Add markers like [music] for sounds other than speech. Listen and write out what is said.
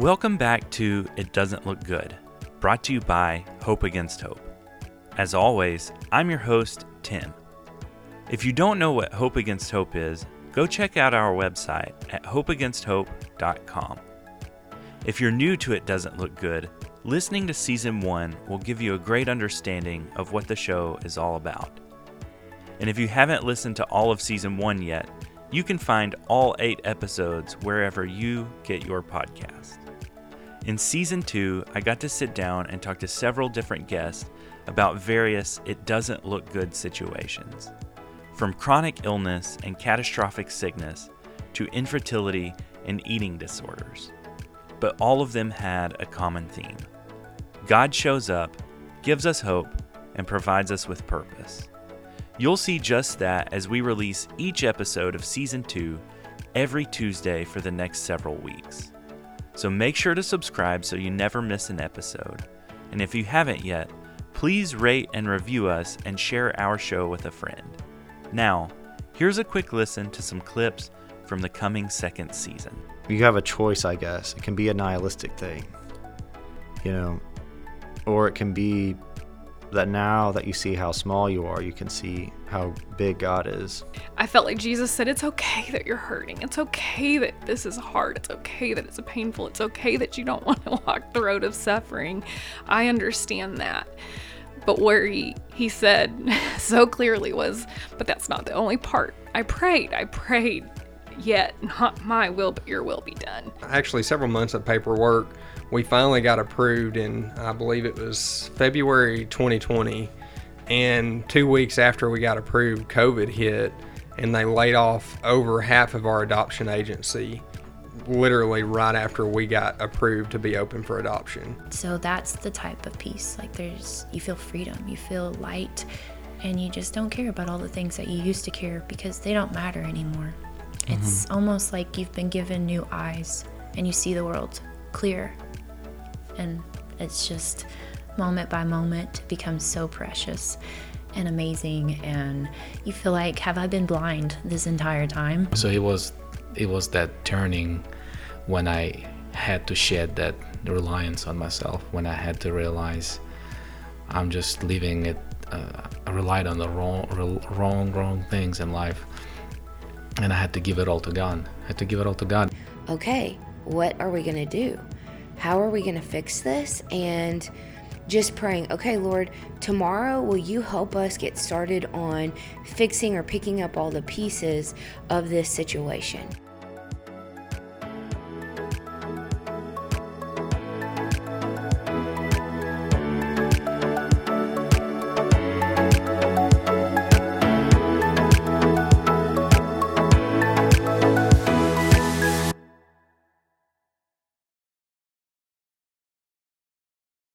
Welcome back to It Doesn't Look Good, brought to you by Hope Against Hope. As always, I'm your host, Tim. If you don't know what Hope Against Hope is, go check out our website at hopeagainsthope.com. If you're new to It Doesn't Look Good, listening to season one will give you a great understanding of what the show is all about. And if you haven't listened to all of season one yet, you can find all eight episodes wherever you get your podcast. In season two, I got to sit down and talk to several different guests about various it doesn't look good situations. From chronic illness and catastrophic sickness to infertility and eating disorders. But all of them had a common theme God shows up, gives us hope, and provides us with purpose. You'll see just that as we release each episode of Season 2 every Tuesday for the next several weeks. So make sure to subscribe so you never miss an episode. And if you haven't yet, please rate and review us and share our show with a friend. Now, here's a quick listen to some clips from the coming second season. You have a choice, I guess. It can be a nihilistic thing, you know, or it can be that now that you see how small you are, you can see how big God is. I felt like Jesus said, It's okay that you're hurting. It's okay that this is hard. It's okay that it's painful. It's okay that you don't [laughs] want to walk the road of suffering. I understand that. But where he, he said [laughs] so clearly was, But that's not the only part. I prayed. I prayed. Yet, not my will, but your will be done. Actually, several months of paperwork we finally got approved in, I believe it was February 2020. And two weeks after we got approved, COVID hit and they laid off over half of our adoption agency literally right after we got approved to be open for adoption. So that's the type of peace. Like there's, you feel freedom, you feel light, and you just don't care about all the things that you used to care because they don't matter anymore. Mm-hmm. It's almost like you've been given new eyes and you see the world clear. And it's just moment by moment becomes so precious and amazing. And you feel like have i been blind this entire time? So it was it was that turning when i had to shed that reliance on myself when i had to realize i'm just living it uh, i relied on the wrong wrong wrong things in life and i had to give it all to god i had to give it all to god okay what are we going to do how are we going to fix this? And just praying, okay, Lord, tomorrow will you help us get started on fixing or picking up all the pieces of this situation?